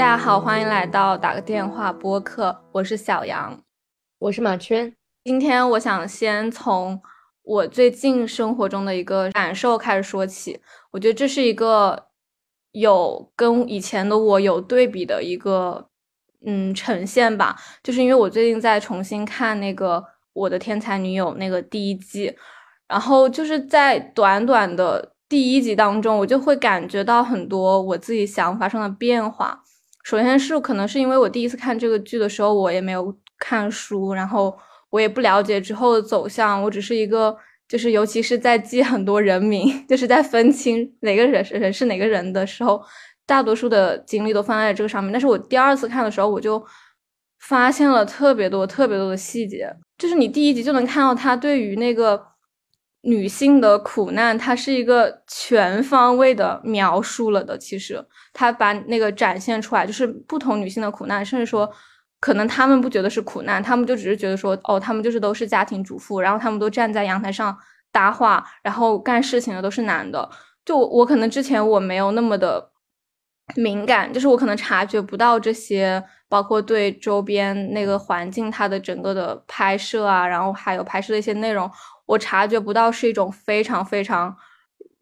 大家好，欢迎来到打个电话播客，我是小杨，我是马圈。今天我想先从我最近生活中的一个感受开始说起，我觉得这是一个有跟以前的我有对比的一个嗯呈现吧，就是因为我最近在重新看那个《我的天才女友》那个第一季，然后就是在短短的第一集当中，我就会感觉到很多我自己想法上的变化。首先是可能是因为我第一次看这个剧的时候，我也没有看书，然后我也不了解之后的走向，我只是一个就是尤其是在记很多人名，就是在分清哪个人是人是哪个人的时候，大多数的精力都放在这个上面。但是我第二次看的时候，我就发现了特别多特别多的细节，就是你第一集就能看到他对于那个。女性的苦难，它是一个全方位的描述了的。其实，他把那个展现出来，就是不同女性的苦难，甚至说，可能他们不觉得是苦难，他们就只是觉得说，哦，他们就是都是家庭主妇，然后他们都站在阳台上搭话，然后干事情的都是男的。就我可能之前我没有那么的敏感，就是我可能察觉不到这些，包括对周边那个环境它的整个的拍摄啊，然后还有拍摄的一些内容。我察觉不到是一种非常非常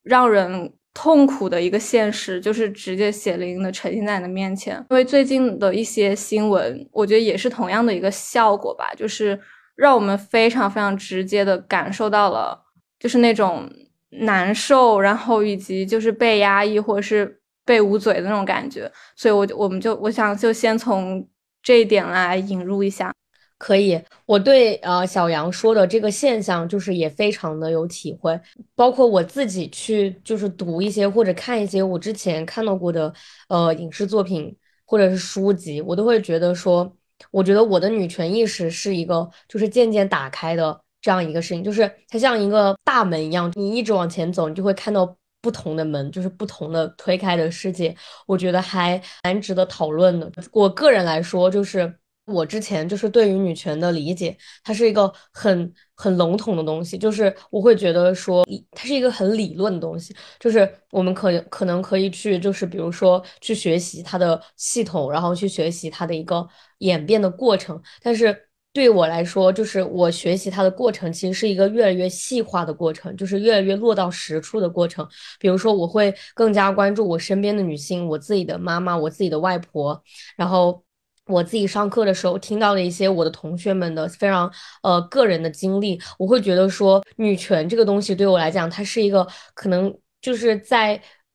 让人痛苦的一个现实，就是直接血淋淋的呈现在你的面前。因为最近的一些新闻，我觉得也是同样的一个效果吧，就是让我们非常非常直接的感受到了，就是那种难受，然后以及就是被压抑或者是被捂嘴的那种感觉。所以，我我们就我想就先从这一点来引入一下。可以，我对呃小杨说的这个现象，就是也非常的有体会。包括我自己去就是读一些或者看一些我之前看到过的呃影视作品或者是书籍，我都会觉得说，我觉得我的女权意识是一个就是渐渐打开的这样一个事情，就是它像一个大门一样，你一直往前走，你就会看到不同的门，就是不同的推开的世界。我觉得还蛮值得讨论的。我个人来说，就是。我之前就是对于女权的理解，它是一个很很笼统的东西，就是我会觉得说，它是一个很理论的东西，就是我们可可能可以去，就是比如说去学习它的系统，然后去学习它的一个演变的过程。但是对我来说，就是我学习它的过程，其实是一个越来越细化的过程，就是越来越落到实处的过程。比如说，我会更加关注我身边的女性，我自己的妈妈，我自己的外婆，然后。我自己上课的时候听到了一些我的同学们的非常呃个人的经历，我会觉得说女权这个东西对我来讲，它是一个可能就是在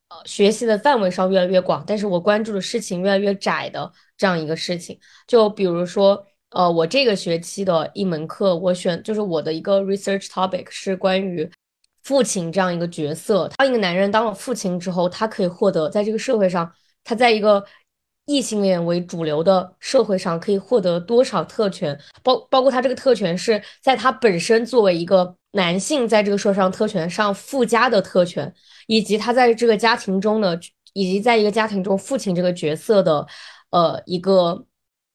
呃学习的范围上越来越广，但是我关注的事情越来越窄的这样一个事情。就比如说呃我这个学期的一门课，我选就是我的一个 research topic 是关于父亲这样一个角色。当一个男人当了父亲之后，他可以获得在这个社会上，他在一个。异性恋为主流的社会上可以获得多少特权？包包括他这个特权是在他本身作为一个男性在这个社会上特权上附加的特权，以及他在这个家庭中的，以及在一个家庭中父亲这个角色的，呃，一个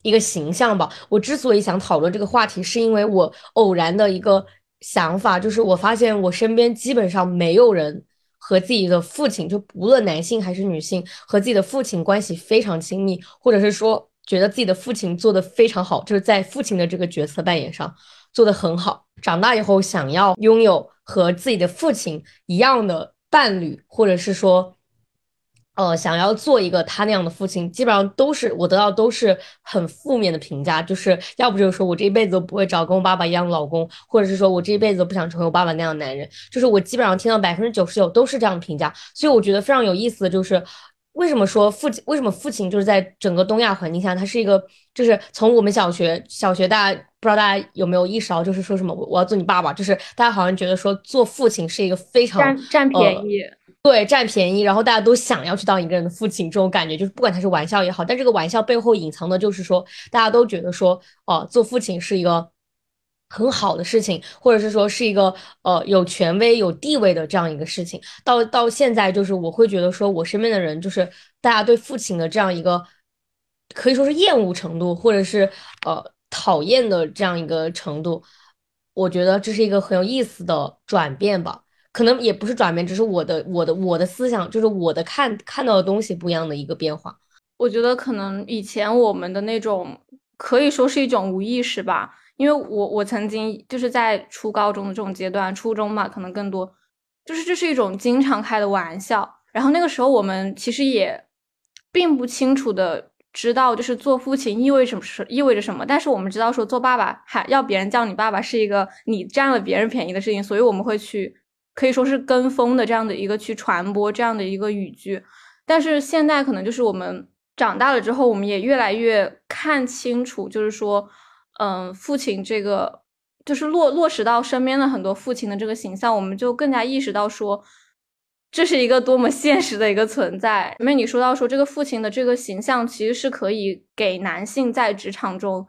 一个形象吧。我之所以想讨论这个话题，是因为我偶然的一个想法，就是我发现我身边基本上没有人。和自己的父亲，就不论男性还是女性，和自己的父亲关系非常亲密，或者是说觉得自己的父亲做的非常好，就是在父亲的这个角色扮演上做的很好。长大以后想要拥有和自己的父亲一样的伴侣，或者是说。呃，想要做一个他那样的父亲，基本上都是我得到都是很负面的评价，就是要不就是说我这一辈子都不会找跟我爸爸一样的老公，或者是说我这一辈子都不想成为我爸爸那样的男人，就是我基本上听到百分之九十九都是这样的评价，所以我觉得非常有意思的就是，为什么说父亲，为什么父亲就是在整个东亚环境下，他是一个，就是从我们小学小学大家不知道大家有没有意识到，就是说什么我我要做你爸爸，就是大家好像觉得说做父亲是一个非常占占便宜。对，占便宜，然后大家都想要去当一个人的父亲，这种感觉就是不管他是玩笑也好，但这个玩笑背后隐藏的就是说，大家都觉得说，哦，做父亲是一个很好的事情，或者是说是一个呃有权威、有地位的这样一个事情。到到现在，就是我会觉得说，我身边的人就是大家对父亲的这样一个可以说是厌恶程度，或者是呃讨厌的这样一个程度，我觉得这是一个很有意思的转变吧。可能也不是转变，只是我的我的我的思想，就是我的看看到的东西不一样的一个变化。我觉得可能以前我们的那种可以说是一种无意识吧，因为我我曾经就是在初高中的这种阶段，初中嘛，可能更多，就是这是一种经常开的玩笑。然后那个时候我们其实也并不清楚的知道，就是做父亲意味什么，意味着什么。但是我们知道说做爸爸还要别人叫你爸爸是一个你占了别人便宜的事情，所以我们会去可以说是跟风的这样的一个去传播这样的一个语句。但是现在可能就是我们。长大了之后，我们也越来越看清楚，就是说，嗯，父亲这个，就是落落实到身边的很多父亲的这个形象，我们就更加意识到说，这是一个多么现实的一个存在。因为你说到说，这个父亲的这个形象其实是可以给男性在职场中，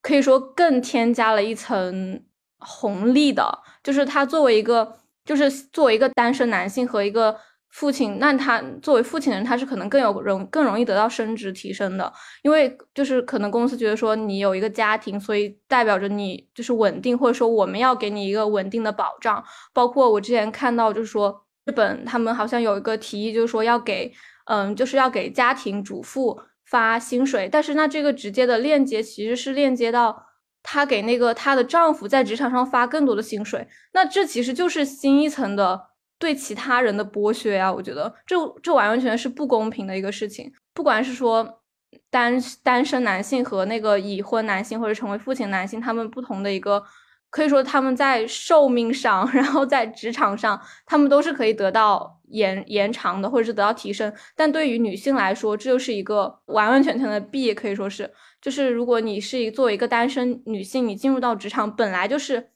可以说更添加了一层红利的，就是他作为一个，就是作为一个单身男性和一个。父亲，那他作为父亲的人，他是可能更有容更容易得到升职提升的，因为就是可能公司觉得说你有一个家庭，所以代表着你就是稳定，或者说我们要给你一个稳定的保障。包括我之前看到，就是说日本他们好像有一个提议，就是说要给，嗯，就是要给家庭主妇发薪水，但是那这个直接的链接其实是链接到她给那个她的丈夫在职场上发更多的薪水，那这其实就是新一层的。对其他人的剥削呀，我觉得这这完完全全是不公平的一个事情。不管是说单单身男性和那个已婚男性，或者成为父亲男性，他们不同的一个，可以说他们在寿命上，然后在职场上，他们都是可以得到延延长的，或者是得到提升。但对于女性来说，这就是一个完完全全的弊，可以说是，就是如果你是一作为一个单身女性，你进入到职场，本来就是。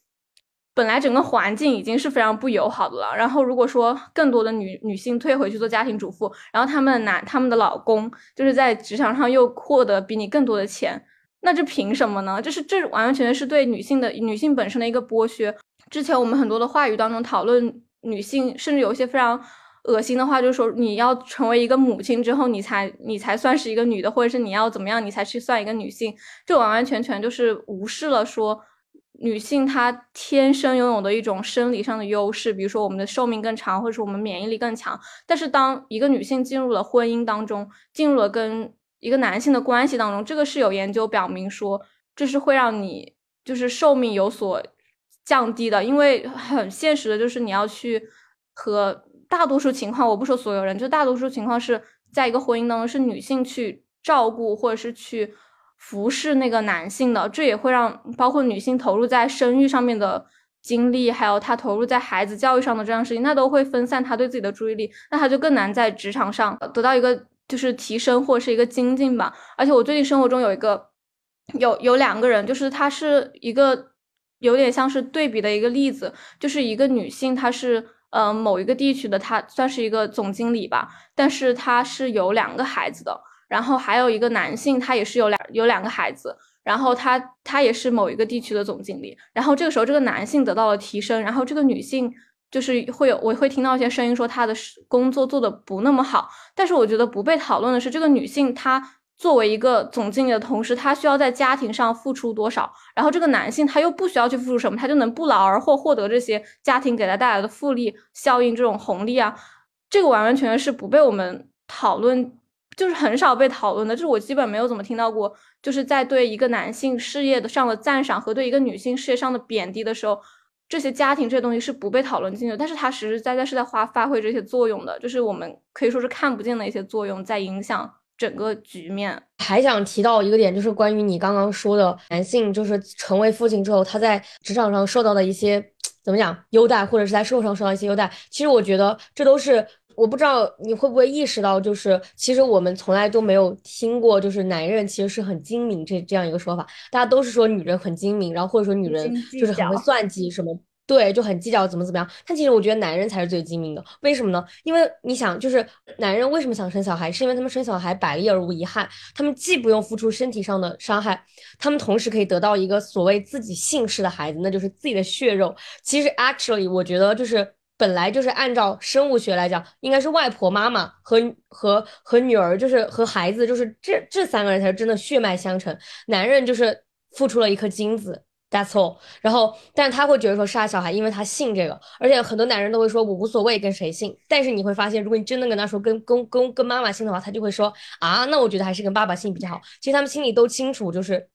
本来整个环境已经是非常不友好的了，然后如果说更多的女女性退回去做家庭主妇，然后他们男他们的老公就是在职场上又获得比你更多的钱，那这凭什么呢？就是这完完全全是对女性的女性本身的一个剥削。之前我们很多的话语当中讨论女性，甚至有一些非常恶心的话，就是说你要成为一个母亲之后，你才你才算是一个女的，或者是你要怎么样，你才去算一个女性，这完完全全就是无视了说。女性她天生拥有的一种生理上的优势，比如说我们的寿命更长，或者说我们免疫力更强。但是当一个女性进入了婚姻当中，进入了跟一个男性的关系当中，这个是有研究表明说，这是会让你就是寿命有所降低的。因为很现实的就是你要去和大多数情况，我不说所有人，就大多数情况是在一个婚姻当中是女性去照顾或者是去。服侍那个男性的，这也会让包括女性投入在生育上面的精力，还有她投入在孩子教育上的这样事情，那都会分散她对自己的注意力，那她就更难在职场上得到一个就是提升或者是一个精进吧。而且我最近生活中有一个有有两个人，就是她是一个有点像是对比的一个例子，就是一个女性，她是呃某一个地区的，他算是一个总经理吧，但是他是有两个孩子的。然后还有一个男性，他也是有两有两个孩子，然后他他也是某一个地区的总经理。然后这个时候，这个男性得到了提升，然后这个女性就是会有我会听到一些声音说她的工作做的不那么好。但是我觉得不被讨论的是，这个女性她作为一个总经理的同时，他需要在家庭上付出多少？然后这个男性他又不需要去付出什么，他就能不劳而获获得这些家庭给他带来的复利效应这种红利啊？这个完完全全是不被我们讨论。就是很少被讨论的，就是我基本没有怎么听到过，就是在对一个男性事业的上的赞赏和对一个女性事业上的贬低的时候，这些家庭这些东西是不被讨论进去。但是它实实在在是在发发挥这些作用的，就是我们可以说是看不见的一些作用，在影响整个局面。还想提到一个点，就是关于你刚刚说的男性，就是成为父亲之后，他在职场上受到的一些怎么讲优待，或者是在社会上受到一些优待。其实我觉得这都是。我不知道你会不会意识到，就是其实我们从来都没有听过，就是男人其实是很精明这这样一个说法。大家都是说女人很精明，然后或者说女人就是很会算计什么，对，就很计较怎么怎么样。但其实我觉得男人才是最精明的，为什么呢？因为你想，就是男人为什么想生小孩，是因为他们生小孩百利而无一害，他们既不用付出身体上的伤害，他们同时可以得到一个所谓自己姓氏的孩子，那就是自己的血肉。其实 actually 我觉得就是。本来就是按照生物学来讲，应该是外婆、妈妈和和和女儿，就是和孩子，就是这这三个人才是真的血脉相承。男人就是付出了一颗精子，That's all。然后，但是他会觉得说是他小孩，因为他信这个，而且很多男人都会说我无所谓跟谁姓。但是你会发现，如果你真的跟他说跟跟跟跟妈妈姓的话，他就会说啊，那我觉得还是跟爸爸姓比较好。其实他们心里都清楚，就是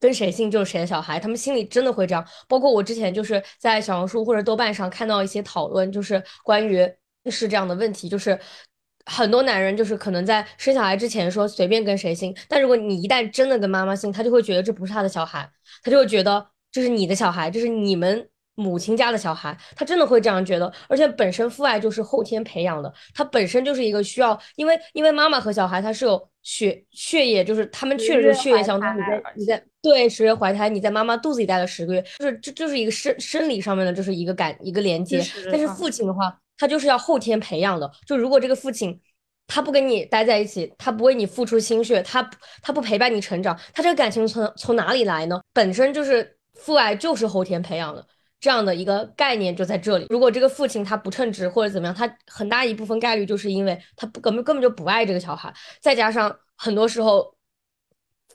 跟谁姓就是谁的小孩，他们心里真的会这样。包括我之前就是在小红书或者豆瓣上看到一些讨论，就是关于是这样的问题，就是很多男人就是可能在生小孩之前说随便跟谁姓，但如果你一旦真的跟妈妈姓，他就会觉得这不是他的小孩，他就会觉得。这是你的小孩，这是你们母亲家的小孩，他真的会这样觉得。而且本身父爱就是后天培养的，他本身就是一个需要，因为因为妈妈和小孩他是有血血液，就是他们确实是血液相通。你在你在对十月怀胎，你在妈妈肚子里待了十个月，就是这就是一个生生理上面的，就是一个感一个连接。但是父亲的话，他就是要后天培养的。就如果这个父亲他不跟你待在一起，他不为你付出心血，他他不陪伴你成长，他这个感情从从哪里来呢？本身就是。父爱就是后天培养的，这样的一个概念就在这里。如果这个父亲他不称职或者怎么样，他很大一部分概率就是因为他不根本根本就不爱这个小孩，再加上很多时候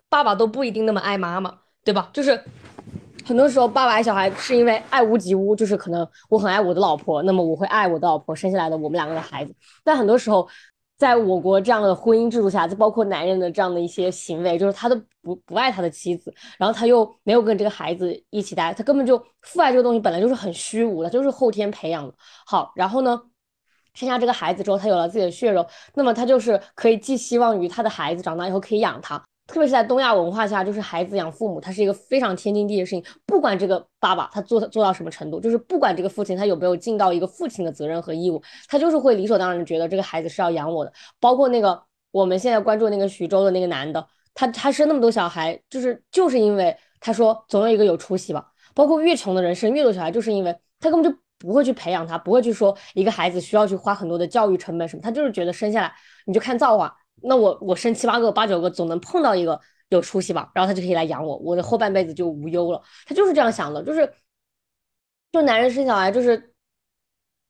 爸爸都不一定那么爱妈妈，对吧？就是很多时候爸爸爱小孩是因为爱屋及乌，就是可能我很爱我的老婆，那么我会爱我的老婆生下来的我们两个的孩子，但很多时候。在我国这样的婚姻制度下，就包括男人的这样的一些行为，就是他都不不爱他的妻子，然后他又没有跟这个孩子一起待，他根本就父爱这个东西本来就是很虚无的，就是后天培养的。好，然后呢，生下这个孩子之后，他有了自己的血肉，那么他就是可以寄希望于他的孩子长大以后可以养他。特别是在东亚文化下，就是孩子养父母，他是一个非常天经地义的事情。不管这个爸爸他做做到什么程度，就是不管这个父亲他有没有尽到一个父亲的责任和义务，他就是会理所当然觉得这个孩子是要养我的。包括那个我们现在关注那个徐州的那个男的，他他生那么多小孩，就是就是因为他说总有一个有出息吧。包括越穷的人生越多小孩，就是因为他根本就不会去培养他，不会去说一个孩子需要去花很多的教育成本什么，他就是觉得生下来你就看造化。那我我生七八个八九个总能碰到一个有出息吧，然后他就可以来养我，我的后半辈子就无忧了。他就是这样想的，就是就男人生小孩就是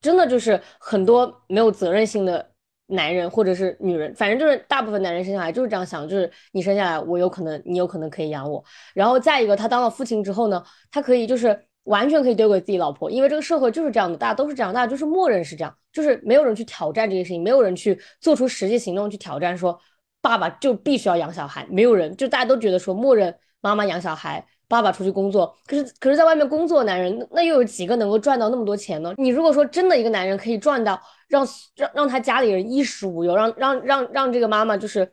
真的就是很多没有责任心的男人或者是女人，反正就是大部分男人生小孩就是这样想，就是你生下来我有可能你有可能可以养我，然后再一个他当了父亲之后呢，他可以就是。完全可以丢给自己老婆，因为这个社会就是这样的，大家都是这样，大家就是默认是这样，就是没有人去挑战这些事情，没有人去做出实际行动去挑战，说爸爸就必须要养小孩，没有人，就大家都觉得说默认妈妈养小孩，爸爸出去工作，可是可是在外面工作的男人，那又有几个能够赚到那么多钱呢？你如果说真的一个男人可以赚到让让让他家里人衣食无忧，让让让让这个妈妈就是。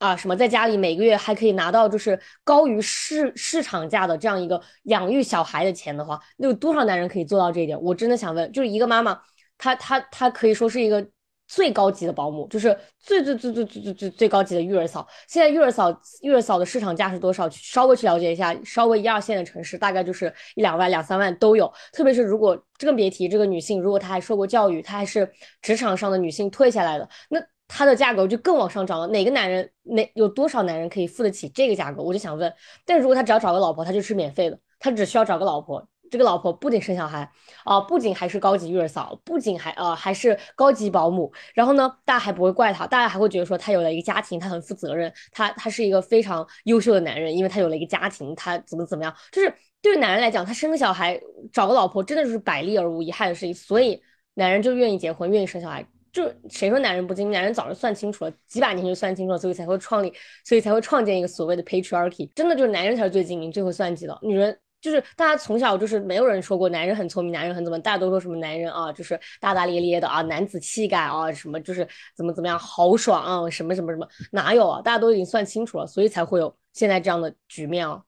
啊，什么在家里每个月还可以拿到就是高于市市场价的这样一个养育小孩的钱的话，那有多少男人可以做到这一点？我真的想问，就是一个妈妈，她她她可以说是一个最高级的保姆，就是最最最最最最最最高级的育儿嫂。现在育儿嫂育儿嫂的市场价是多少？稍微去了解一下，稍微一二线的城市大概就是一两万、两三万都有。特别是如果更别提这个女性，如果她还受过教育，她还是职场上的女性退下来的那。它的价格就更往上涨了。哪个男人，哪有多少男人可以付得起这个价格？我就想问。但如果他只要找个老婆，他就是免费的。他只需要找个老婆，这个老婆不仅生小孩啊，不仅还是高级育儿嫂，不仅还呃还是高级保姆。然后呢，大家还不会怪他，大家还会觉得说他有了一个家庭，他很负责任，他他是一个非常优秀的男人，因为他有了一个家庭，他怎么怎么样？就是对于男人来讲，他生个小孩，找个老婆，真的就是百利而无一害的事情。所以男人就愿意结婚，愿意生小孩。就谁说男人不精明？男人早就算清楚了，几百年就算清楚了，所以才会创立，所以才会创建一个所谓的 patriarchy。真的就是男人才是最精明、最会算计的。女人就是大家从小就是没有人说过男人很聪明，男人很怎么，大家都说什么男人啊，就是大大咧咧的啊，男子气概啊，什么就是怎么怎么样豪爽啊，什么什么什么，哪有啊？大家都已经算清楚了，所以才会有现在这样的局面啊。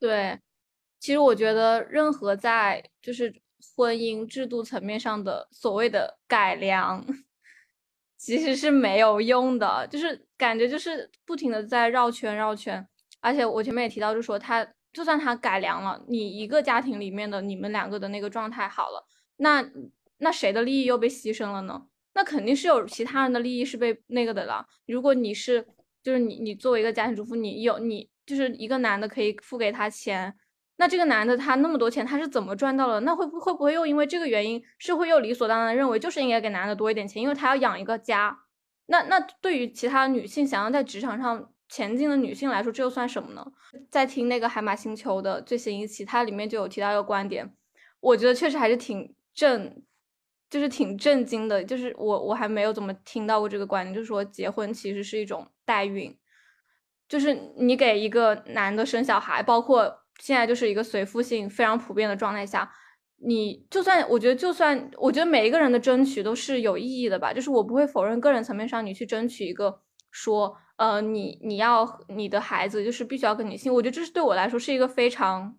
对，其实我觉得任何在就是。婚姻制度层面上的所谓的改良，其实是没有用的，就是感觉就是不停的在绕圈绕圈。而且我前面也提到，就说他就算他改良了，你一个家庭里面的你们两个的那个状态好了，那那谁的利益又被牺牲了呢？那肯定是有其他人的利益是被那个的了。如果你是就是你你作为一个家庭主妇，你有你就是一个男的可以付给他钱。那这个男的他那么多钱，他是怎么赚到了？那会不会不会又因为这个原因，是会又理所当然的认为就是应该给男的多一点钱，因为他要养一个家。那那对于其他女性想要在职场上前进的女性来说，这又算什么呢？在听那个海马星球的最新一期，它里面就有提到一个观点，我觉得确实还是挺震，就是挺震惊的。就是我我还没有怎么听到过这个观点，就是说结婚其实是一种代孕，就是你给一个男的生小孩，包括现在就是一个随父性非常普遍的状态下。你就算我觉得，就算我觉得每一个人的争取都是有意义的吧。就是我不会否认个人层面上你去争取一个说，呃，你你要你的孩子就是必须要跟女性，我觉得这是对我来说是一个非常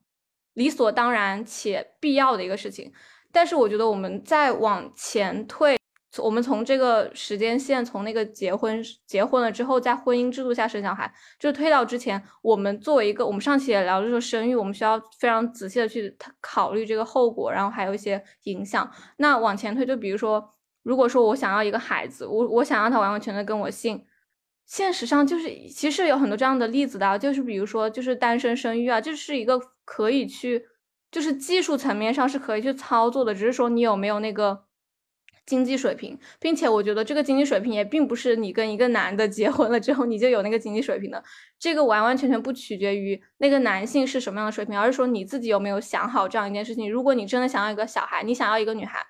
理所当然且必要的一个事情。但是我觉得我们再往前退。我们从这个时间线，从那个结婚结婚了之后，在婚姻制度下生小孩，就推到之前，我们作为一个，我们上期也聊，就是说生育，我们需要非常仔细的去考虑这个后果，然后还有一些影响。那往前推，就比如说，如果说我想要一个孩子，我我想让他完完全全跟我姓，现实上就是其实有很多这样的例子的，就是比如说就是单身生育啊，这是一个可以去，就是技术层面上是可以去操作的，只是说你有没有那个。经济水平，并且我觉得这个经济水平也并不是你跟一个男的结婚了之后你就有那个经济水平的，这个完完全全不取决于那个男性是什么样的水平，而是说你自己有没有想好这样一件事情。如果你真的想要一个小孩，你想要一个女孩，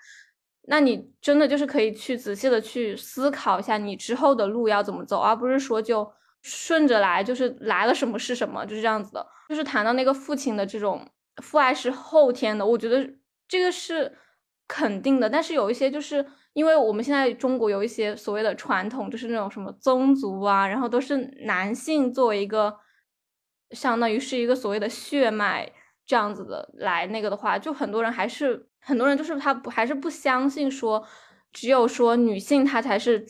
那你真的就是可以去仔细的去思考一下你之后的路要怎么走，而不是说就顺着来，就是来了什么是什么，就是这样子的。就是谈到那个父亲的这种父爱是后天的，我觉得这个是。肯定的，但是有一些就是因为我们现在中国有一些所谓的传统，就是那种什么宗族啊，然后都是男性作为一个，相当于是一个所谓的血脉这样子的来那个的话，就很多人还是很多人就是他不还是不相信说，只有说女性她才是，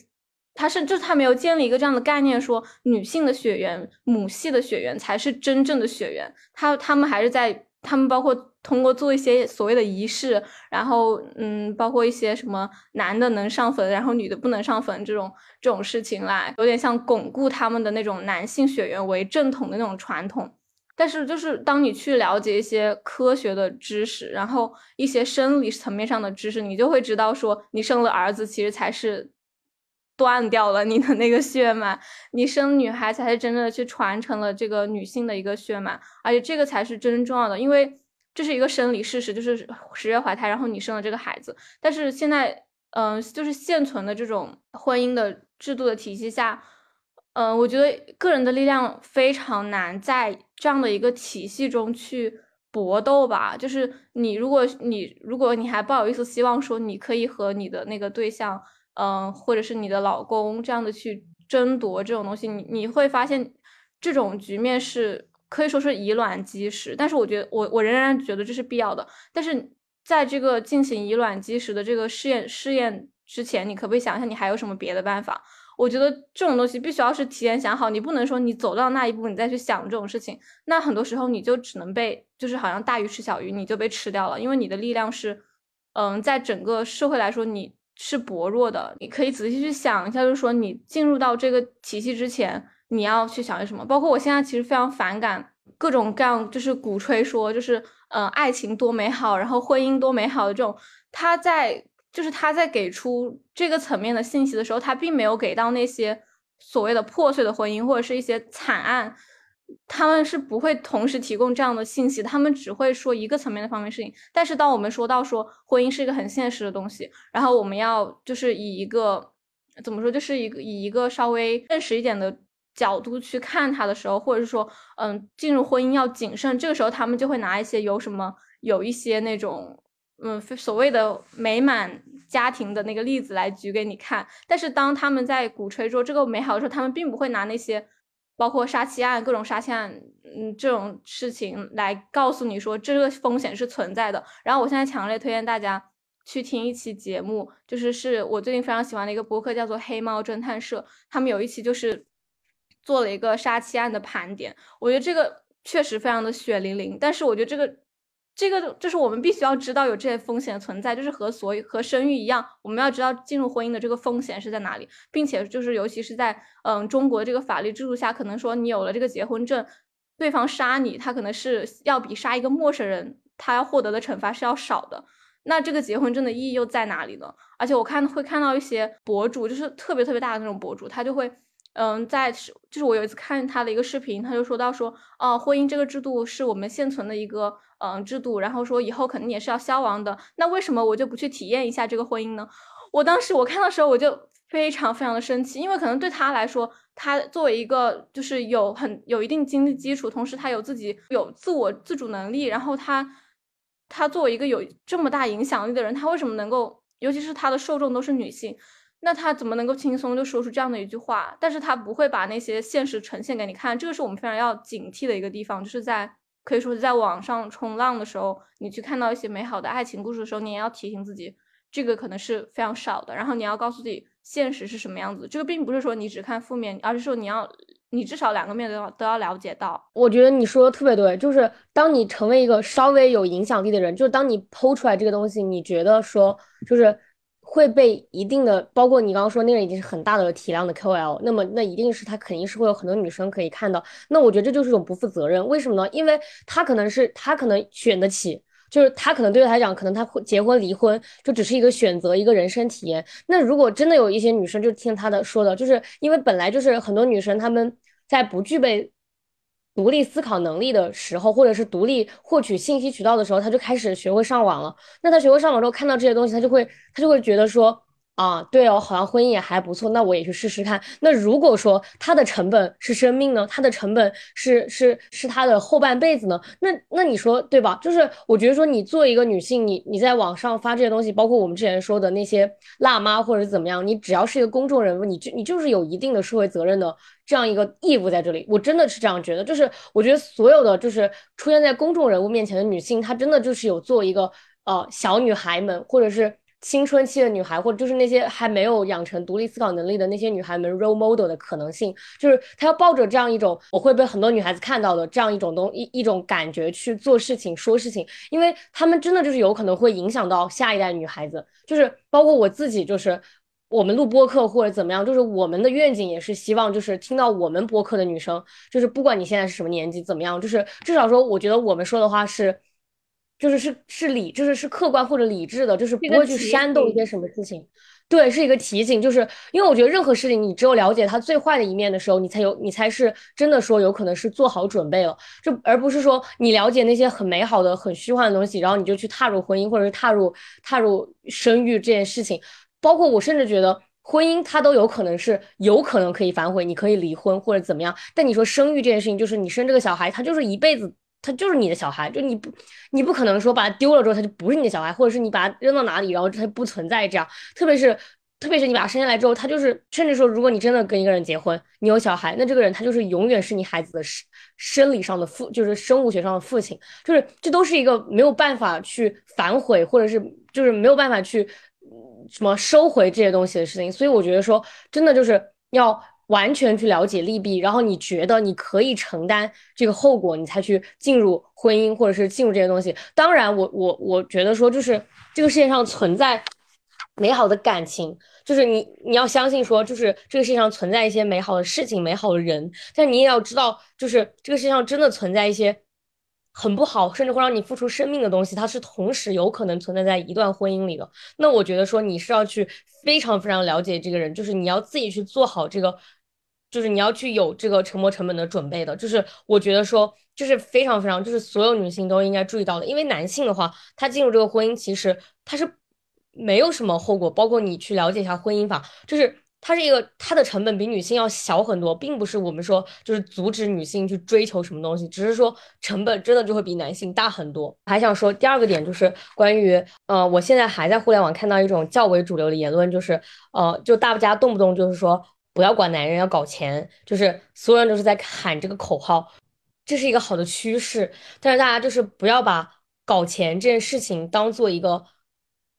她是就是他没有建立一个这样的概念，说女性的血缘母系的血缘才是真正的血缘，他他们还是在。他们包括通过做一些所谓的仪式，然后嗯，包括一些什么男的能上坟，然后女的不能上坟这种这种事情来，有点像巩固他们的那种男性血缘为正统的那种传统。但是就是当你去了解一些科学的知识，然后一些生理层面上的知识，你就会知道说，你生了儿子其实才是。断掉了你的那个血脉，你生女孩才是真正的去传承了这个女性的一个血脉，而且这个才是真正重要的，因为这是一个生理事实，就是十月怀胎，然后你生了这个孩子。但是现在，嗯，就是现存的这种婚姻的制度的体系下，嗯，我觉得个人的力量非常难在这样的一个体系中去搏斗吧。就是你，如果你如果你还抱有一丝希望，说你可以和你的那个对象。嗯，或者是你的老公这样的去争夺这种东西，你你会发现这种局面是可以说是以卵击石。但是我觉得，我我仍然觉得这是必要的。但是在这个进行以卵击石的这个试验试验之前，你可不可以想一下，你还有什么别的办法？我觉得这种东西必须要是提前想好，你不能说你走到那一步，你再去想这种事情。那很多时候你就只能被，就是好像大鱼吃小鱼，你就被吃掉了，因为你的力量是，嗯，在整个社会来说你。是薄弱的，你可以仔细去想一下，就是说你进入到这个体系之前，你要去想些什么。包括我现在其实非常反感各种各样，就是鼓吹说，就是嗯，爱情多美好，然后婚姻多美好的这种。他在就是他在给出这个层面的信息的时候，他并没有给到那些所谓的破碎的婚姻或者是一些惨案。他们是不会同时提供这样的信息，他们只会说一个层面的方面事情。但是当我们说到说婚姻是一个很现实的东西，然后我们要就是以一个怎么说，就是一个以一个稍微现实一点的角度去看它的时候，或者是说，嗯，进入婚姻要谨慎，这个时候他们就会拿一些有什么有一些那种嗯所谓的美满家庭的那个例子来举给你看。但是当他们在鼓吹说这个美好的时候，他们并不会拿那些。包括杀妻案、各种杀妻案，嗯，这种事情来告诉你说这个风险是存在的。然后我现在强烈推荐大家去听一期节目，就是是我最近非常喜欢的一个播客，叫做《黑猫侦探社》，他们有一期就是做了一个杀妻案的盘点。我觉得这个确实非常的血淋淋，但是我觉得这个。这个就是我们必须要知道有这些风险存在，就是和所和生育一样，我们要知道进入婚姻的这个风险是在哪里，并且就是尤其是在嗯中国这个法律制度下，可能说你有了这个结婚证，对方杀你，他可能是要比杀一个陌生人他要获得的惩罚是要少的。那这个结婚证的意义又在哪里呢？而且我看会看到一些博主，就是特别特别大的那种博主，他就会嗯，在就是我有一次看他的一个视频，他就说到说，哦，婚姻这个制度是我们现存的一个嗯制度，然后说以后肯定也是要消亡的。那为什么我就不去体验一下这个婚姻呢？我当时我看的时候我就非常非常的生气，因为可能对他来说，他作为一个就是有很有一定经济基础，同时他有自己有自我自主能力，然后他他作为一个有这么大影响力的人，他为什么能够，尤其是他的受众都是女性？那他怎么能够轻松就说出这样的一句话？但是他不会把那些现实呈现给你看，这个是我们非常要警惕的一个地方。就是在可以说是在网上冲浪的时候，你去看到一些美好的爱情故事的时候，你也要提醒自己，这个可能是非常少的。然后你要告诉自己，现实是什么样子。这个并不是说你只看负面，而是说你要，你至少两个面都要都要了解到。我觉得你说的特别对，就是当你成为一个稍微有影响力的人，就是当你剖出来这个东西，你觉得说就是。会被一定的，包括你刚刚说那个已经是很大的体量的 KOL，那么那一定是他肯定是会有很多女生可以看到。那我觉得这就是一种不负责任，为什么呢？因为他可能是他可能选得起，就是他可能对他来讲，可能他会结婚离婚就只是一个选择，一个人生体验。那如果真的有一些女生就听他的说的，就是因为本来就是很多女生她们在不具备。独立思考能力的时候，或者是独立获取信息渠道的时候，他就开始学会上网了。那他学会上网之后，看到这些东西，他就会他就会觉得说。啊，对哦，好像婚姻也还不错，那我也去试试看。那如果说它的成本是生命呢？它的成本是是是它的后半辈子呢？那那你说对吧？就是我觉得说，你作为一个女性，你你在网上发这些东西，包括我们之前说的那些辣妈或者怎么样，你只要是一个公众人物，你就你就是有一定的社会责任的这样一个义务在这里。我真的是这样觉得，就是我觉得所有的就是出现在公众人物面前的女性，她真的就是有做一个呃小女孩们或者是。青春期的女孩，或者就是那些还没有养成独立思考能力的那些女孩们，role model 的可能性，就是她要抱着这样一种我会被很多女孩子看到的这样一种东一一种感觉去做事情、说事情，因为她们真的就是有可能会影响到下一代女孩子，就是包括我自己，就是我们录播客或者怎么样，就是我们的愿景也是希望就是听到我们播客的女生，就是不管你现在是什么年纪怎么样，就是至少说，我觉得我们说的话是。就是是是理，就是是客观或者理智的，就是不会去煽动一些什么事情。对，是一个提醒，就是因为我觉得任何事情，你只有了解它最坏的一面的时候，你才有，你才是真的说有可能是做好准备了，就而不是说你了解那些很美好的、很虚幻的东西，然后你就去踏入婚姻或者是踏入踏入生育这件事情。包括我甚至觉得婚姻它都有可能是有可能可以反悔，你可以离婚或者怎么样。但你说生育这件事情，就是你生这个小孩，他就是一辈子。他就是你的小孩，就你不，你不可能说把他丢了之后他就不是你的小孩，或者是你把他扔到哪里，然后他就不存在这样。特别是，特别是你把他生下来之后，他就是，甚至说，如果你真的跟一个人结婚，你有小孩，那这个人他就是永远是你孩子的生生理上的父，就是生物学上的父亲，就是这都是一个没有办法去反悔，或者是就是没有办法去什么收回这些东西的事情。所以我觉得说，真的就是要。完全去了解利弊，然后你觉得你可以承担这个后果，你才去进入婚姻或者是进入这些东西。当然，我我我觉得说，就是这个世界上存在美好的感情，就是你你要相信说，就是这个世界上存在一些美好的事情、美好的人，但你也要知道，就是这个世界上真的存在一些。很不好，甚至会让你付出生命的东西，它是同时有可能存在在一段婚姻里的。那我觉得说你是要去非常非常了解这个人，就是你要自己去做好这个，就是你要去有这个沉没成本的准备的。就是我觉得说，就是非常非常，就是所有女性都应该注意到的。因为男性的话，他进入这个婚姻，其实他是没有什么后果，包括你去了解一下婚姻法，就是。它是一个，它的成本比女性要小很多，并不是我们说就是阻止女性去追求什么东西，只是说成本真的就会比男性大很多。还想说第二个点就是关于，呃，我现在还在互联网看到一种较为主流的言论，就是，呃，就大家动不动就是说不要管男人，要搞钱，就是所有人都是在喊这个口号，这是一个好的趋势，但是大家就是不要把搞钱这件事情当做一个，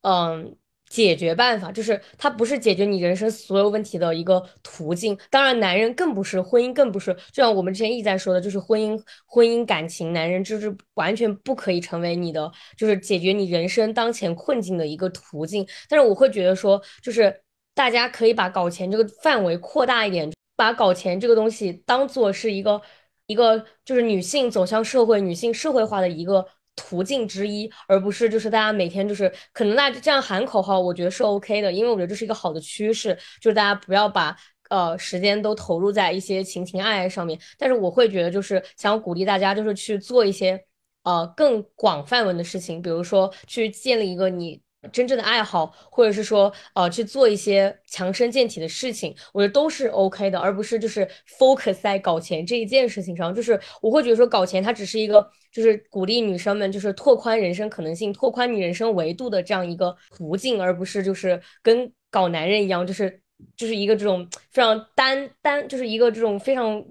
嗯。解决办法就是它不是解决你人生所有问题的一个途径。当然，男人更不是，婚姻更不是。就像我们之前一直在说的，就是婚姻、婚姻感情，男人就是完全不可以成为你的，就是解决你人生当前困境的一个途径。但是我会觉得说，就是大家可以把搞钱这个范围扩大一点，把搞钱这个东西当做是一个一个就是女性走向社会、女性社会化的一个。途径之一，而不是就是大家每天就是可能大家这样喊口号，我觉得是 OK 的，因为我觉得这是一个好的趋势，就是大家不要把呃时间都投入在一些情情爱爱上面。但是我会觉得，就是想鼓励大家，就是去做一些呃更广泛文的事情，比如说去建立一个你。真正的爱好，或者是说，呃，去做一些强身健体的事情，我觉得都是 OK 的，而不是就是 focus 在搞钱这一件事情上。就是我会觉得说，搞钱它只是一个，就是鼓励女生们就是拓宽人生可能性、拓宽你人生维度的这样一个途径，而不是就是跟搞男人一样，就是就是一个这种非常单单，就是一个这种非常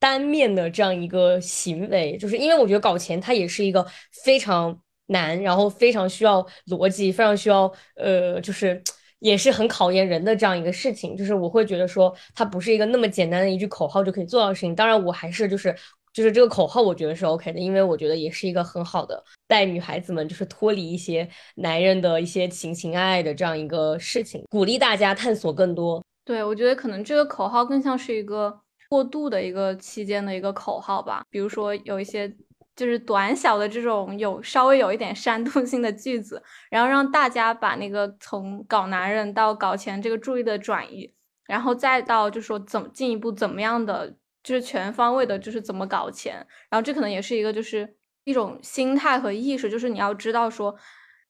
单面的这样一个行为。就是因为我觉得搞钱它也是一个非常。难，然后非常需要逻辑，非常需要呃，就是也是很考验人的这样一个事情。就是我会觉得说，它不是一个那么简单的一句口号就可以做到的事情。当然，我还是就是就是这个口号，我觉得是 OK 的，因为我觉得也是一个很好的带女孩子们就是脱离一些男人的一些情情爱爱的这样一个事情，鼓励大家探索更多。对，我觉得可能这个口号更像是一个过渡的一个期间的一个口号吧。比如说有一些。就是短小的这种有稍微有一点煽动性的句子，然后让大家把那个从搞男人到搞钱这个注意的转移，然后再到就说怎么进一步怎么样的，就是全方位的，就是怎么搞钱。然后这可能也是一个就是一种心态和意识，就是你要知道说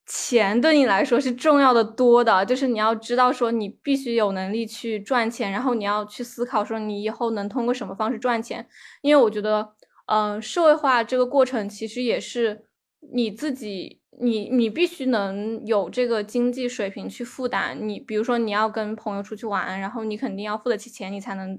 钱对你来说是重要的多的，就是你要知道说你必须有能力去赚钱，然后你要去思考说你以后能通过什么方式赚钱，因为我觉得。嗯，社会化这个过程其实也是你自己，你你必须能有这个经济水平去负担。你比如说你要跟朋友出去玩，然后你肯定要付得起钱，你才能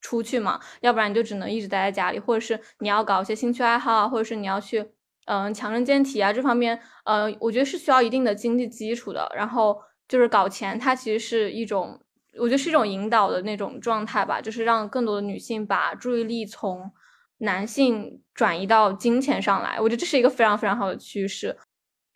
出去嘛，要不然你就只能一直待在家里，或者是你要搞一些兴趣爱好啊，或者是你要去嗯强身健体啊这方面，呃，我觉得是需要一定的经济基础的。然后就是搞钱，它其实是一种，我觉得是一种引导的那种状态吧，就是让更多的女性把注意力从。男性转移到金钱上来，我觉得这是一个非常非常好的趋势，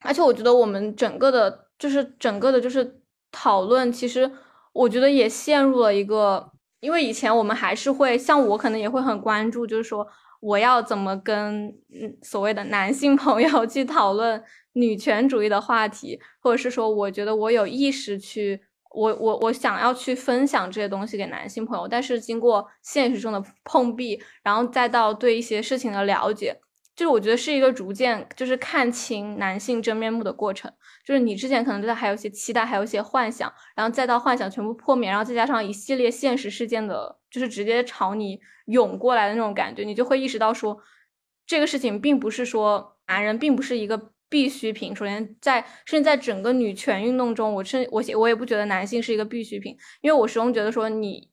而且我觉得我们整个的，就是整个的，就是讨论，其实我觉得也陷入了一个，因为以前我们还是会像我可能也会很关注，就是说我要怎么跟嗯所谓的男性朋友 去讨论女权主义的话题，或者是说我觉得我有意识去。我我我想要去分享这些东西给男性朋友，但是经过现实中的碰壁，然后再到对一些事情的了解，就是我觉得是一个逐渐就是看清男性真面目的过程。就是你之前可能对他还有一些期待，还有一些幻想，然后再到幻想全部破灭，然后再加上一系列现实事件的，就是直接朝你涌过来的那种感觉，你就会意识到说，这个事情并不是说男人并不是一个。必需品。首先，在甚至在整个女权运动中，我甚我我也不觉得男性是一个必需品，因为我始终觉得说，你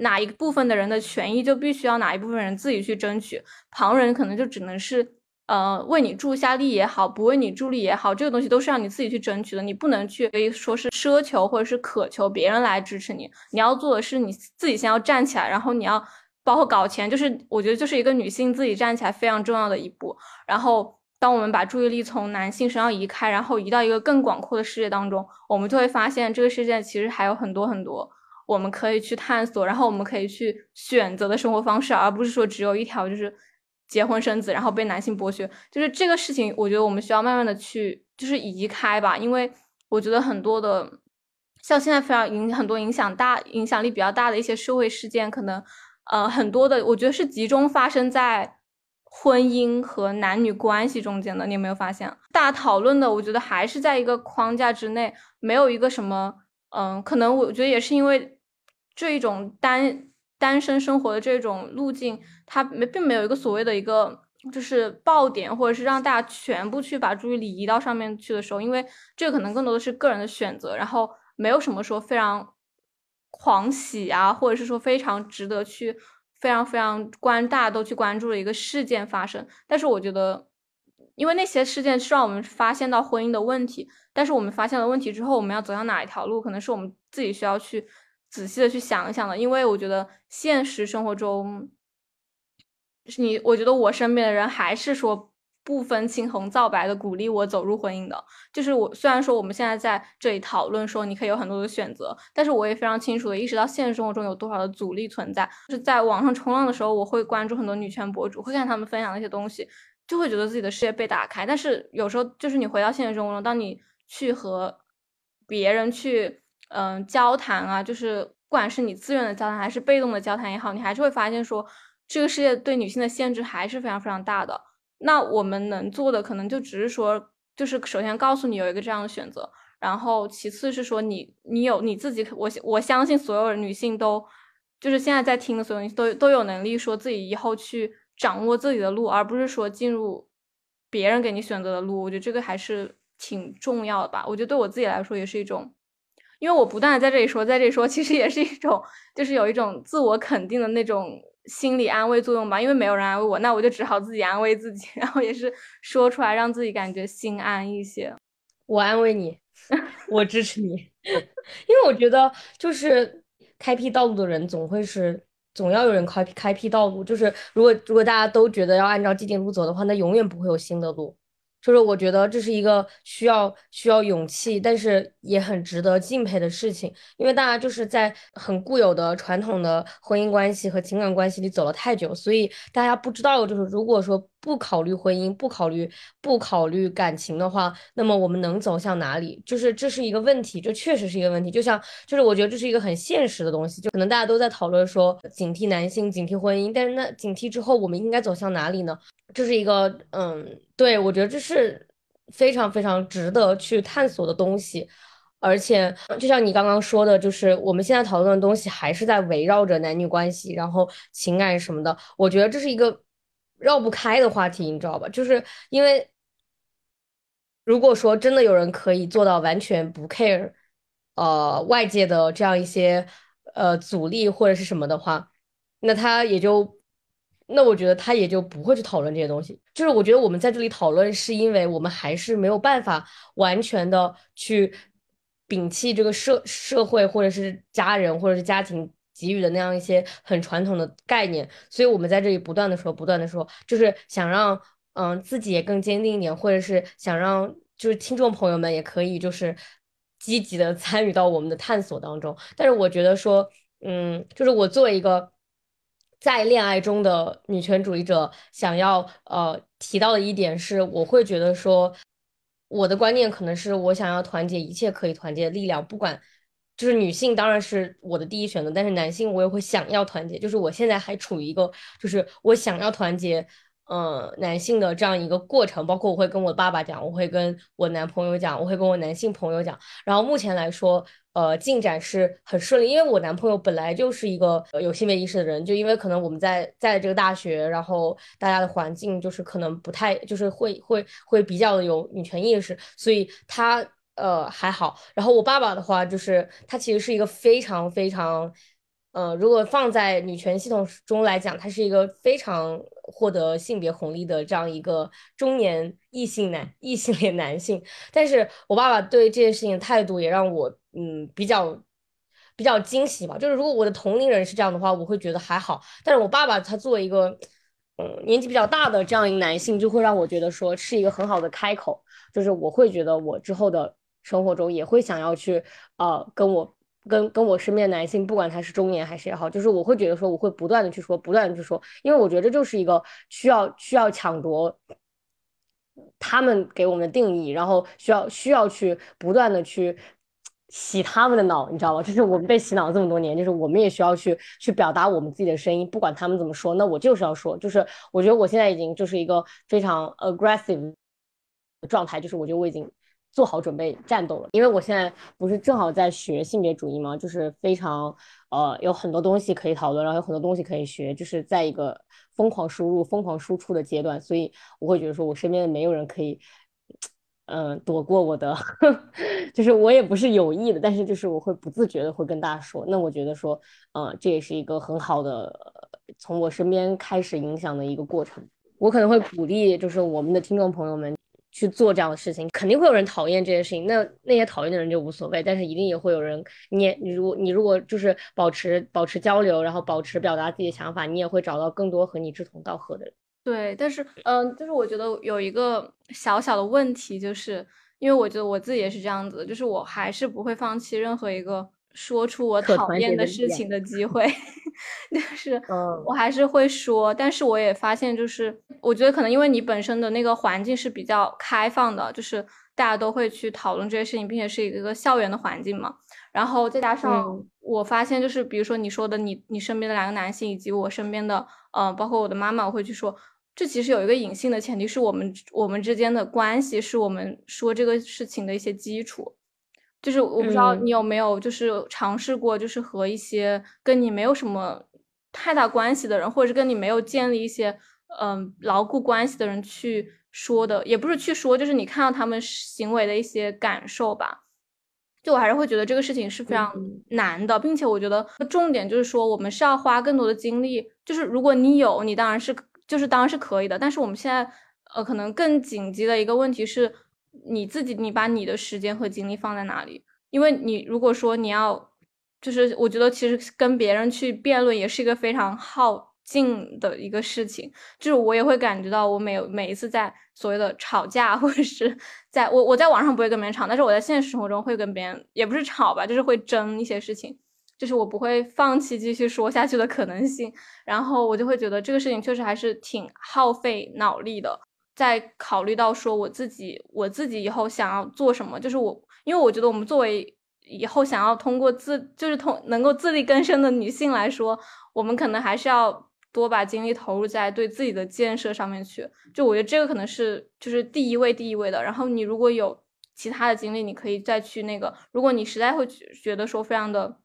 哪一部分的人的权益就必须要哪一部分人自己去争取，旁人可能就只能是呃为你助下力也好，不为你助力也好，这个东西都是让你自己去争取的，你不能去可以说是奢求或者是渴求别人来支持你，你要做的是你自己先要站起来，然后你要包括搞钱，就是我觉得就是一个女性自己站起来非常重要的一步，然后。当我们把注意力从男性身上移开，然后移到一个更广阔的世界当中，我们就会发现这个世界其实还有很多很多我们可以去探索，然后我们可以去选择的生活方式，而不是说只有一条，就是结婚生子，然后被男性剥削。就是这个事情，我觉得我们需要慢慢的去就是移开吧，因为我觉得很多的像现在非常影很多影响大、影响力比较大的一些社会事件，可能呃很多的，我觉得是集中发生在。婚姻和男女关系中间的，你有没有发现？大家讨论的，我觉得还是在一个框架之内，没有一个什么，嗯，可能我觉得也是因为这一种单单身生活的这种路径，它没并没有一个所谓的一个就是爆点，或者是让大家全部去把注意力移到上面去的时候，因为这个可能更多的是个人的选择，然后没有什么说非常狂喜啊，或者是说非常值得去。非常非常关，大家都去关注的一个事件发生，但是我觉得，因为那些事件是让我们发现到婚姻的问题，但是我们发现了问题之后，我们要走向哪一条路，可能是我们自己需要去仔细的去想一想的，因为我觉得现实生活中，你，我觉得我身边的人还是说。不分青红皂白的鼓励我走入婚姻的，就是我。虽然说我们现在在这里讨论说你可以有很多的选择，但是我也非常清楚的意识到现实生活中有多少的阻力存在。就是在网上冲浪的时候，我会关注很多女权博主，会看他们分享的一些东西，就会觉得自己的世界被打开。但是有时候就是你回到现实生活中，当你去和别人去嗯交谈啊，就是不管是你自愿的交谈还是被动的交谈也好，你还是会发现说，这个世界对女性的限制还是非常非常大的。那我们能做的可能就只是说，就是首先告诉你有一个这样的选择，然后其次是说你你有你自己，我我相信所有女性都，就是现在在听的所有人都都有能力说自己以后去掌握自己的路，而不是说进入别人给你选择的路。我觉得这个还是挺重要的吧。我觉得对我自己来说也是一种。因为我不断在这里说，在这里说，其实也是一种，就是有一种自我肯定的那种心理安慰作用吧。因为没有人安慰我，那我就只好自己安慰自己，然后也是说出来，让自己感觉心安一些。我安慰你，我支持你，因为我觉得就是开辟道路的人总会是，总要有人开开辟道路。就是如果如果大家都觉得要按照既定路走的话，那永远不会有新的路。就是我觉得这是一个需要需要勇气，但是也很值得敬佩的事情，因为大家就是在很固有的传统的婚姻关系和情感关系里走了太久，所以大家不知道，就是如果说不考虑婚姻，不考虑不考虑感情的话，那么我们能走向哪里？就是这是一个问题，这确实是一个问题。就像就是我觉得这是一个很现实的东西，就可能大家都在讨论说警惕男性，警惕婚姻，但是那警惕之后，我们应该走向哪里呢？这是一个，嗯，对我觉得这是非常非常值得去探索的东西，而且就像你刚刚说的，就是我们现在讨论的东西还是在围绕着男女关系，然后情感什么的。我觉得这是一个绕不开的话题，你知道吧？就是因为如果说真的有人可以做到完全不 care，呃，外界的这样一些呃阻力或者是什么的话，那他也就。那我觉得他也就不会去讨论这些东西。就是我觉得我们在这里讨论，是因为我们还是没有办法完全的去摒弃这个社社会或者是家人或者是家庭给予的那样一些很传统的概念。所以我们在这里不断的说，不断的说，就是想让嗯自己也更坚定一点，或者是想让就是听众朋友们也可以就是积极的参与到我们的探索当中。但是我觉得说，嗯，就是我作为一个。在恋爱中的女权主义者想要呃提到的一点是，我会觉得说，我的观念可能是我想要团结一切可以团结的力量，不管就是女性当然是我的第一选择，但是男性我也会想要团结，就是我现在还处于一个就是我想要团结。呃，男性的这样一个过程，包括我会跟我爸爸讲，我会跟我男朋友讲，我会跟我男性朋友讲。然后目前来说，呃，进展是很顺利，因为我男朋友本来就是一个有性别意识的人，就因为可能我们在在这个大学，然后大家的环境就是可能不太，就是会会会比较的有女权意识，所以他呃还好。然后我爸爸的话，就是他其实是一个非常非常。呃，如果放在女权系统中来讲，他是一个非常获得性别红利的这样一个中年异性男、异性恋男性。但是我爸爸对这件事情的态度也让我嗯比较比较惊喜吧。就是如果我的同龄人是这样的话，我会觉得还好。但是我爸爸他作为一个嗯年纪比较大的这样一个男性，就会让我觉得说是一个很好的开口。就是我会觉得我之后的生活中也会想要去呃跟我。跟跟我身边的男性，不管他是中年还是也好，就是我会觉得说，我会不断的去说，不断的去说，因为我觉得这就是一个需要需要抢夺他们给我们的定义，然后需要需要去不断的去洗他们的脑，你知道吗？就是我们被洗脑这么多年，就是我们也需要去去表达我们自己的声音，不管他们怎么说，那我就是要说，就是我觉得我现在已经就是一个非常 aggressive 的状态，就是我觉得我已经。做好准备战斗了，因为我现在不是正好在学性别主义吗？就是非常呃有很多东西可以讨论，然后有很多东西可以学，就是在一个疯狂输入、疯狂输出的阶段，所以我会觉得说，我身边没有人可以嗯躲过我的，就是我也不是有意的，但是就是我会不自觉的会跟大家说，那我觉得说，嗯，这也是一个很好的从我身边开始影响的一个过程，我可能会鼓励就是我们的听众朋友们。去做这样的事情，肯定会有人讨厌这件事情。那那些讨厌的人就无所谓，但是一定也会有人，你你如果你如果就是保持保持交流，然后保持表达自己的想法，你也会找到更多和你志同道合的人。对，但是嗯，就是我觉得有一个小小的问题，就是因为我觉得我自己也是这样子，就是我还是不会放弃任何一个。说出我讨厌的事情的机会，但是我还是会说，但是我也发现，就是我觉得可能因为你本身的那个环境是比较开放的，就是大家都会去讨论这些事情，并且是一个校园的环境嘛。然后再加上我发现就是比如说你说的你你身边的两个男性以及我身边的呃包括我的妈妈，我会去说，这其实有一个隐性的前提是我们我们之间的关系是我们说这个事情的一些基础。就是我不知道你有没有就是尝试过，就是和一些跟你没有什么太大关系的人，或者是跟你没有建立一些嗯牢固关系的人去说的，也不是去说，就是你看到他们行为的一些感受吧。就我还是会觉得这个事情是非常难的，并且我觉得重点就是说，我们是要花更多的精力。就是如果你有，你当然是就是当然是可以的。但是我们现在呃，可能更紧急的一个问题是。你自己，你把你的时间和精力放在哪里？因为你如果说你要，就是我觉得其实跟别人去辩论也是一个非常耗劲的一个事情。就是我也会感觉到，我每每一次在所谓的吵架，或者是在我我在网上不会跟别人吵，但是我在现实生活中会跟别人，也不是吵吧，就是会争一些事情，就是我不会放弃继续说下去的可能性。然后我就会觉得这个事情确实还是挺耗费脑力的。在考虑到说我自己，我自己以后想要做什么，就是我，因为我觉得我们作为以后想要通过自，就是通能够自力更生的女性来说，我们可能还是要多把精力投入在对自己的建设上面去。就我觉得这个可能是就是第一位第一位的。然后你如果有其他的精力，你可以再去那个。如果你实在会觉得说非常的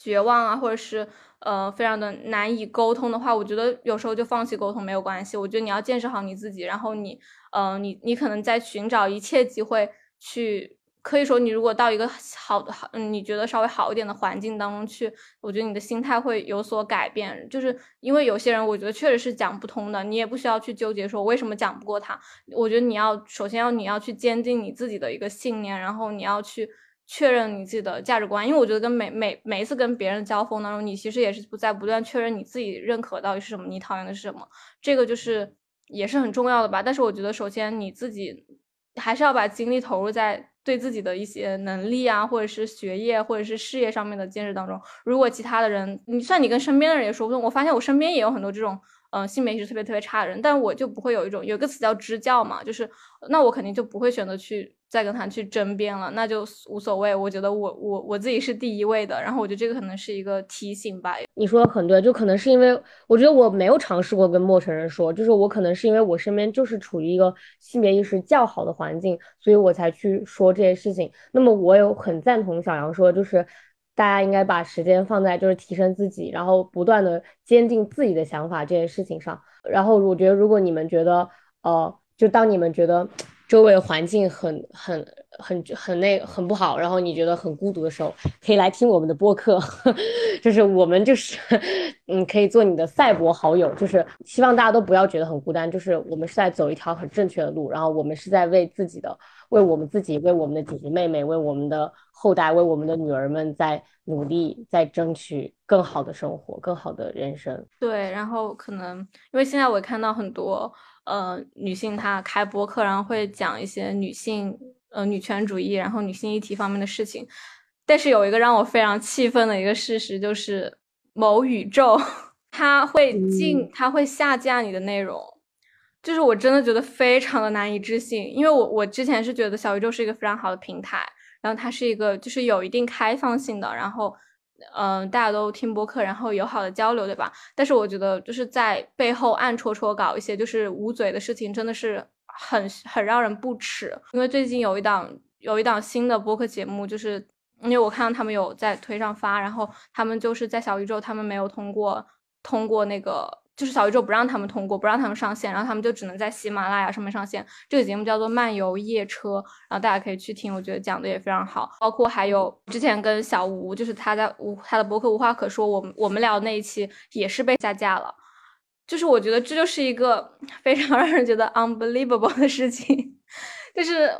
绝望啊，或者是。呃，非常的难以沟通的话，我觉得有时候就放弃沟通没有关系。我觉得你要建设好你自己，然后你，呃，你你可能在寻找一切机会去，可以说你如果到一个好的好，嗯，你觉得稍微好一点的环境当中去，我觉得你的心态会有所改变。就是因为有些人，我觉得确实是讲不通的，你也不需要去纠结说为什么讲不过他。我觉得你要首先要你要去坚定你自己的一个信念，然后你要去。确认你自己的价值观，因为我觉得跟每每每一次跟别人交锋当中，你其实也是不在不断确认你自己认可到底是什么，你讨厌的是什么，这个就是也是很重要的吧。但是我觉得，首先你自己还是要把精力投入在对自己的一些能力啊，或者是学业或者是事业上面的建设当中。如果其他的人，你算你跟身边的人也说不通。我发现我身边也有很多这种。嗯，性别意识特别特别差的人，但我就不会有一种有一个词叫支教嘛，就是那我肯定就不会选择去再跟他去争辩了，那就无所谓。我觉得我我我自己是第一位的，然后我觉得这个可能是一个提醒吧。你说的很对，就可能是因为我觉得我没有尝试过跟陌生人说，就是我可能是因为我身边就是处于一个性别意识较好的环境，所以我才去说这些事情。那么我有很赞同小杨说，就是。大家应该把时间放在就是提升自己，然后不断的坚定自己的想法这件事情上。然后我觉得，如果你们觉得，呃，就当你们觉得周围环境很很很很那很不好，然后你觉得很孤独的时候，可以来听我们的播客，就是我们就是嗯，可以做你的赛博好友。就是希望大家都不要觉得很孤单，就是我们是在走一条很正确的路，然后我们是在为自己的。为我们自己，为我们的姐姐妹妹，为我们的后代，为我们的女儿们，在努力，在争取更好的生活，更好的人生。对，然后可能因为现在我看到很多呃女性她开播客，然后会讲一些女性呃女权主义，然后女性议题方面的事情。但是有一个让我非常气愤的一个事实，就是某宇宙 它会禁，它会下架你的内容。就是我真的觉得非常的难以置信，因为我我之前是觉得小宇宙是一个非常好的平台，然后它是一个就是有一定开放性的，然后嗯大家都听播客，然后友好的交流，对吧？但是我觉得就是在背后暗戳戳搞一些就是捂嘴的事情，真的是很很让人不齿。因为最近有一档有一档新的播客节目，就是因为我看到他们有在推上发，然后他们就是在小宇宙，他们没有通过通过那个。就是小宇宙不让他们通过，不让他们上线，然后他们就只能在喜马拉雅上面上线。这个节目叫做《漫游夜车》，然后大家可以去听，我觉得讲的也非常好。包括还有之前跟小吴，就是他在无他的博客无话可说，我们我们聊那一期也是被下架了。就是我觉得这就是一个 非常让人觉得 unbelievable 的事情。就是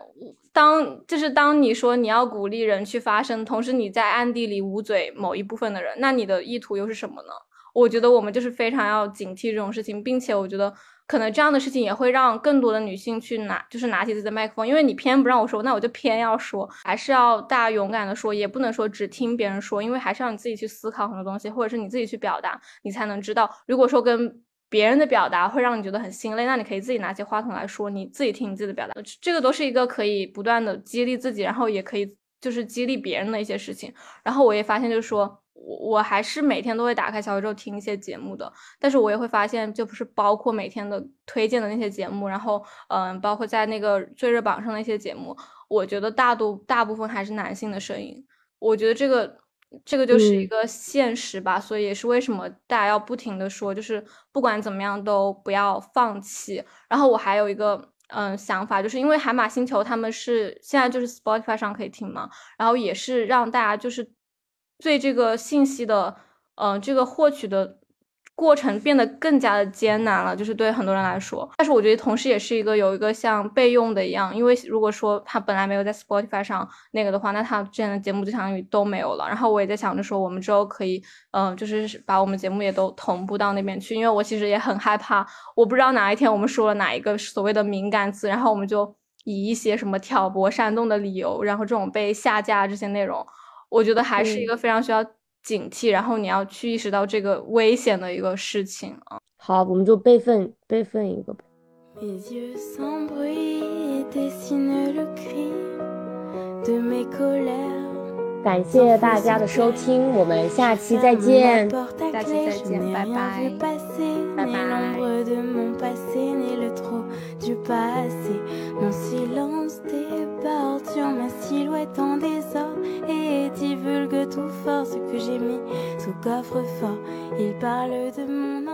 当就是当你说你要鼓励人去发声，同时你在暗地里捂嘴某一部分的人，那你的意图又是什么呢？我觉得我们就是非常要警惕这种事情，并且我觉得可能这样的事情也会让更多的女性去拿，就是拿起自己的麦克风，因为你偏不让我说，那我就偏要说，还是要大家勇敢的说，也不能说只听别人说，因为还是要你自己去思考很多东西，或者是你自己去表达，你才能知道。如果说跟别人的表达会让你觉得很心累，那你可以自己拿起话筒来说，你自己听你自己的表达，这个都是一个可以不断的激励自己，然后也可以就是激励别人的一些事情。然后我也发现，就是说。我我还是每天都会打开小宇宙听一些节目的，但是我也会发现，就不是包括每天的推荐的那些节目，然后嗯，包括在那个最热榜上的一些节目，我觉得大多大部分还是男性的声音。我觉得这个这个就是一个现实吧，所以也是为什么大家要不停的说，就是不管怎么样都不要放弃。然后我还有一个嗯想法，就是因为海马星球他们是现在就是 Spotify 上可以听嘛，然后也是让大家就是。对这个信息的，嗯，这个获取的过程变得更加的艰难了，就是对很多人来说。但是我觉得同时也是一个有一个像备用的一样，因为如果说他本来没有在 Spotify 上那个的话，那他之前的节目就相当于都没有了。然后我也在想着说，我们之后可以，嗯，就是把我们节目也都同步到那边去，因为我其实也很害怕，我不知道哪一天我们说了哪一个所谓的敏感词，然后我们就以一些什么挑拨煽动的理由，然后这种被下架这些内容。我觉得还是一个非常需要警惕，然后你要去意识到这个危险的一个事情啊。好，我们就备份备份一个。感谢大家的收听，我们下期再见。下期再见，拜拜，拜divulgue tout fort ce que j'ai mis sous coffre-fort. Il parle de mon